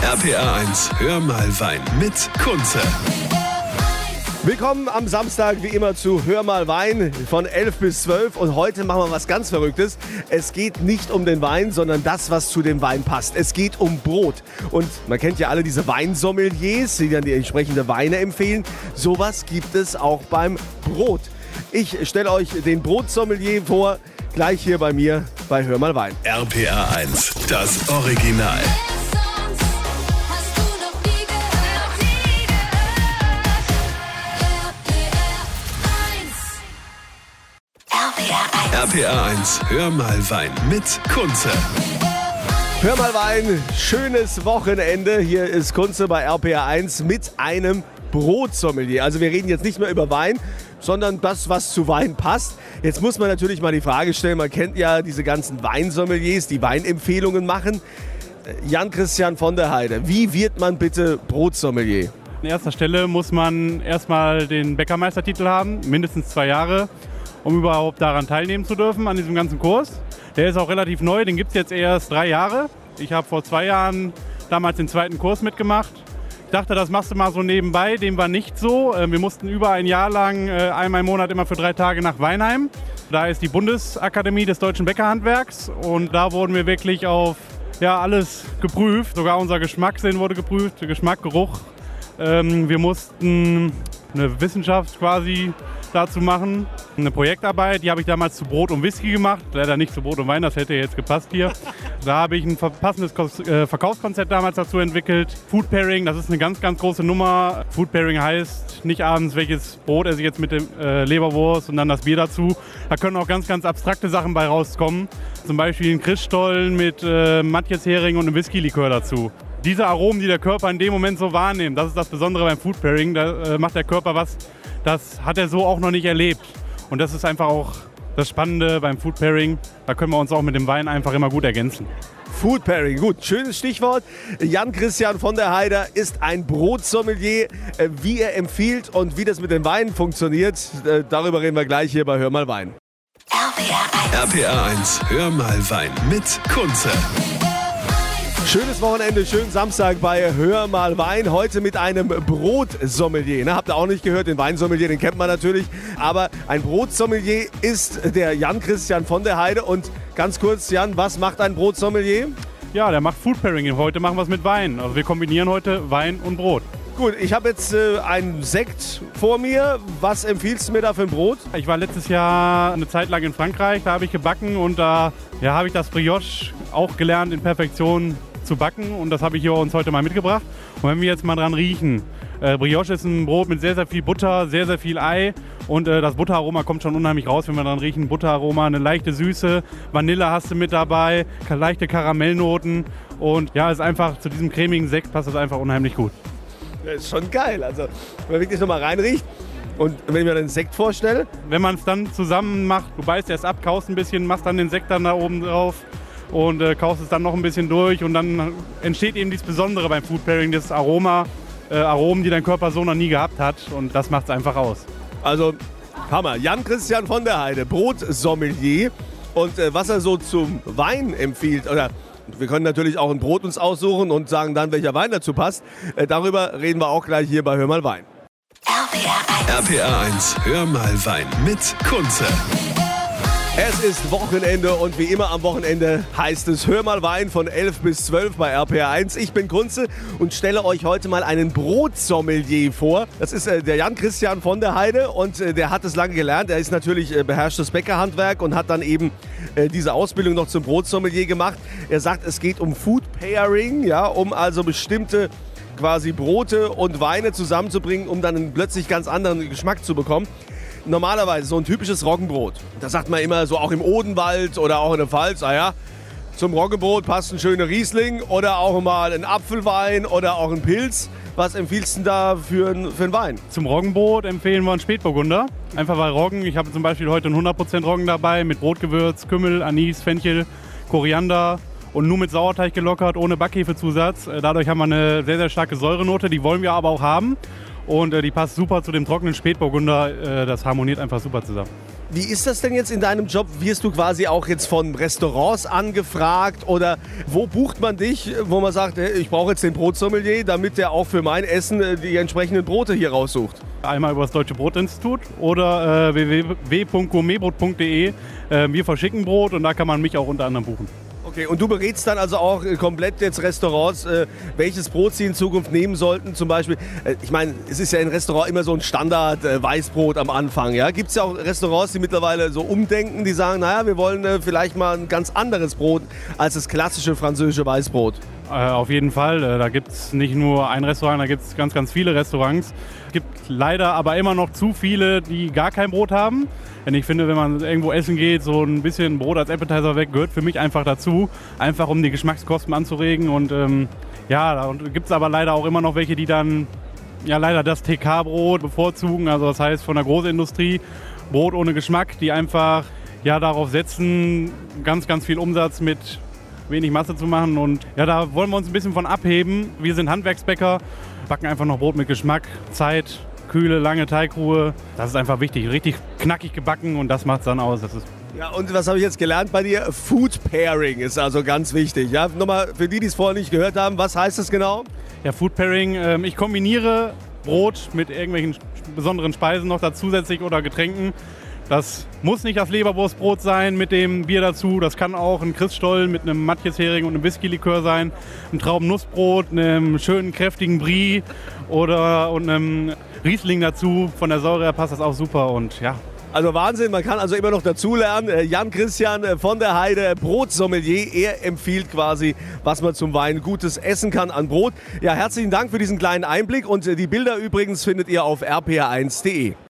RPA 1, hör mal Wein mit Kunze. Willkommen am Samstag, wie immer, zu Hör mal Wein von 11 bis 12. Und heute machen wir was ganz Verrücktes. Es geht nicht um den Wein, sondern das, was zu dem Wein passt. Es geht um Brot. Und man kennt ja alle diese Weinsommeliers, die dann die entsprechende Weine empfehlen. Sowas gibt es auch beim Brot. Ich stelle euch den Brotsommelier vor, gleich hier bei mir bei Hör mal Wein. RPA 1, das Original. RPR 1. RPA 1, hör mal Wein mit Kunze. Hör mal Wein, schönes Wochenende. Hier ist Kunze bei RPR 1 mit einem Brotsommelier. Also wir reden jetzt nicht mehr über Wein, sondern das, was zu Wein passt. Jetzt muss man natürlich mal die Frage stellen, man kennt ja diese ganzen Weinsommeliers, die Weinempfehlungen machen. Jan-Christian von der Heide, wie wird man bitte Brotsommelier? An erster Stelle muss man erstmal den Bäckermeistertitel haben, mindestens zwei Jahre, um überhaupt daran teilnehmen zu dürfen, an diesem ganzen Kurs. Der ist auch relativ neu, den gibt es jetzt erst drei Jahre. Ich habe vor zwei Jahren damals den zweiten Kurs mitgemacht. Ich dachte, das machst du mal so nebenbei, dem war nicht so. Äh, Wir mussten über ein Jahr lang äh, einmal im Monat immer für drei Tage nach Weinheim. Da ist die Bundesakademie des deutschen Bäckerhandwerks und da wurden wir wirklich auf ja, alles geprüft. Sogar unser Geschmackssinn wurde geprüft, Geschmack, Geruch, ähm, wir mussten eine Wissenschaft quasi dazu machen, eine Projektarbeit, die habe ich damals zu Brot und Whisky gemacht, leider nicht zu Brot und Wein, das hätte jetzt gepasst hier. Da habe ich ein passendes äh, Verkaufskonzept damals dazu entwickelt. Food Pairing, das ist eine ganz, ganz große Nummer. Food Pairing heißt nicht abends, welches Brot esse ich jetzt mit dem äh, Leberwurst und dann das Bier dazu. Da können auch ganz, ganz abstrakte Sachen bei rauskommen. Zum Beispiel ein Christstollen mit äh, Matjeshering und einem Whisky-Likör dazu diese Aromen, die der Körper in dem Moment so wahrnimmt, das ist das Besondere beim Food Pairing. Da äh, macht der Körper was, das hat er so auch noch nicht erlebt. Und das ist einfach auch das Spannende beim Food Pairing. Da können wir uns auch mit dem Wein einfach immer gut ergänzen. Food Pairing, gut, schönes Stichwort. Jan-Christian von der Heider ist ein Brotsommelier. Äh, Wie er empfiehlt und wie das mit den Weinen funktioniert, äh, darüber reden wir gleich hier bei Hör mal Wein. RPR 1. RPA 1, hör mal Wein mit Kunze. Schönes Wochenende, schönen Samstag bei Hör mal Wein. Heute mit einem Brotsommelier. Ne? Habt ihr auch nicht gehört, den Weinsommelier, den kennt man natürlich. Aber ein Brotsommelier ist der Jan-Christian von der Heide. Und ganz kurz, Jan, was macht ein Brotsommelier? Ja, der macht Food Pairing. Heute machen wir es mit Wein. Also wir kombinieren heute Wein und Brot. Gut, ich habe jetzt äh, einen Sekt vor mir. Was empfiehlst du mir da für ein Brot? Ich war letztes Jahr eine Zeit lang in Frankreich, da habe ich gebacken und da ja, habe ich das Brioche auch gelernt in Perfektion zu backen und das habe ich hier uns heute mal mitgebracht. Und wenn wir jetzt mal dran riechen, äh, Brioche ist ein Brot mit sehr, sehr viel Butter, sehr, sehr viel Ei und äh, das Butteraroma kommt schon unheimlich raus, wenn wir dran riechen. Butteraroma, eine leichte Süße, Vanille hast du mit dabei, leichte Karamellnoten und ja, ist einfach zu diesem cremigen Sekt passt das einfach unheimlich gut. Das ist schon geil. Also, wenn man wirklich nochmal reinriecht und wenn ich mir den Sekt vorstelle, wenn man es dann zusammen macht, du beißt erst ab, kaust ein bisschen, machst dann den Sekt dann da oben drauf und äh, kaust es dann noch ein bisschen durch und dann entsteht eben dieses Besondere beim Food Pairing, das Aroma, äh, Aromen, die dein Körper so noch nie gehabt hat und das macht es einfach aus. Also, Hammer. Jan-Christian von der Heide, Brotsommelier. Und äh, was er so zum Wein empfiehlt, oder wir können natürlich auch ein Brot uns aussuchen und sagen dann, welcher Wein dazu passt. Äh, darüber reden wir auch gleich hier bei Hör mal Wein. RPR 1. RPA 1, hör mal Wein mit Kunze. Es ist Wochenende und wie immer am Wochenende heißt es Hör mal Wein von 11 bis 12 bei RPR1. Ich bin Kunze und stelle euch heute mal einen Brotsommelier vor. Das ist äh, der Jan-Christian von der Heide und äh, der hat es lange gelernt. Er ist natürlich äh, beherrschtes Bäckerhandwerk und hat dann eben äh, diese Ausbildung noch zum Brotsommelier gemacht. Er sagt, es geht um Food Pairing, ja, um also bestimmte quasi Brote und Weine zusammenzubringen, um dann einen plötzlich ganz anderen Geschmack zu bekommen. Normalerweise so ein typisches Roggenbrot. Da sagt man immer so auch im Odenwald oder auch in der Pfalz, ah ja, zum Roggenbrot passt ein schöner Riesling oder auch mal ein Apfelwein oder auch ein Pilz. Was empfiehlst du da für, ein- für einen Wein? Zum Roggenbrot empfehlen wir einen Spätburgunder. Einfach weil Roggen, ich habe zum Beispiel heute einen 100% Roggen dabei mit Brotgewürz, Kümmel, Anis, Fenchel, Koriander und nur mit Sauerteig gelockert, ohne Backhefezusatz. Äh, Dadurch haben wir eine sehr, sehr starke Säurenote, die wollen wir aber auch haben. Und äh, die passt super zu dem trockenen Spätburgunder. Äh, das harmoniert einfach super zusammen. Wie ist das denn jetzt in deinem Job? Wirst du quasi auch jetzt von Restaurants angefragt oder wo bucht man dich, wo man sagt, ich brauche jetzt den Brotsommelier, damit der auch für mein Essen äh, die entsprechenden Brote hier raussucht? Einmal über das Deutsche Brotinstitut oder äh, www.gourmetbrot.de. Äh, wir verschicken Brot und da kann man mich auch unter anderem buchen. Okay, und du berätst dann also auch äh, komplett jetzt Restaurants, äh, welches Brot sie in Zukunft nehmen sollten. Zum Beispiel, äh, ich meine, es ist ja in Restaurant immer so ein Standard äh, Weißbrot am Anfang. Ja? Gibt es ja auch Restaurants, die mittlerweile so umdenken, die sagen, naja, wir wollen äh, vielleicht mal ein ganz anderes Brot als das klassische französische Weißbrot. Äh, auf jeden Fall. Äh, da gibt es nicht nur ein Restaurant, da gibt es ganz, ganz viele Restaurants. Es gibt leider aber immer noch zu viele, die gar kein Brot haben. Denn ich finde, wenn man irgendwo essen geht, so ein bisschen Brot als Appetizer weg, gehört für mich einfach dazu. Einfach um die Geschmackskosten anzuregen. Und ähm, ja, da gibt es aber leider auch immer noch welche, die dann ja leider das TK-Brot bevorzugen. Also das heißt von der Großindustrie Brot ohne Geschmack, die einfach ja darauf setzen, ganz, ganz viel Umsatz mit wenig Masse zu machen. Und ja, da wollen wir uns ein bisschen von abheben. Wir sind Handwerksbäcker, backen einfach noch Brot mit Geschmack, Zeit, kühle, lange Teigruhe. Das ist einfach wichtig. Richtig knackig gebacken und das macht es dann aus. Das ist Ja, und was habe ich jetzt gelernt bei dir? Food Pairing ist also ganz wichtig. Ja? Nochmal für die, die es vorher nicht gehört haben, was heißt das genau? Ja, Food Pairing. Ähm, ich kombiniere Brot mit irgendwelchen besonderen Speisen noch da zusätzlich oder Getränken. Das muss nicht das Leberwurstbrot sein mit dem Bier dazu. Das kann auch ein Christstollen mit einem Matjeshering und einem Whisky-Likör sein. Ein Traubennussbrot, einem schönen kräftigen Brie oder und einem Riesling dazu. Von der Säure her passt das auch super und ja, Also Wahnsinn, man kann also immer noch dazulernen. Äh, Jan Christian äh, von der Heide, Brotsommelier, er empfiehlt quasi, was man zum Wein Gutes essen kann an Brot. Ja, herzlichen Dank für diesen kleinen Einblick und äh, die Bilder übrigens findet ihr auf rpa1.de.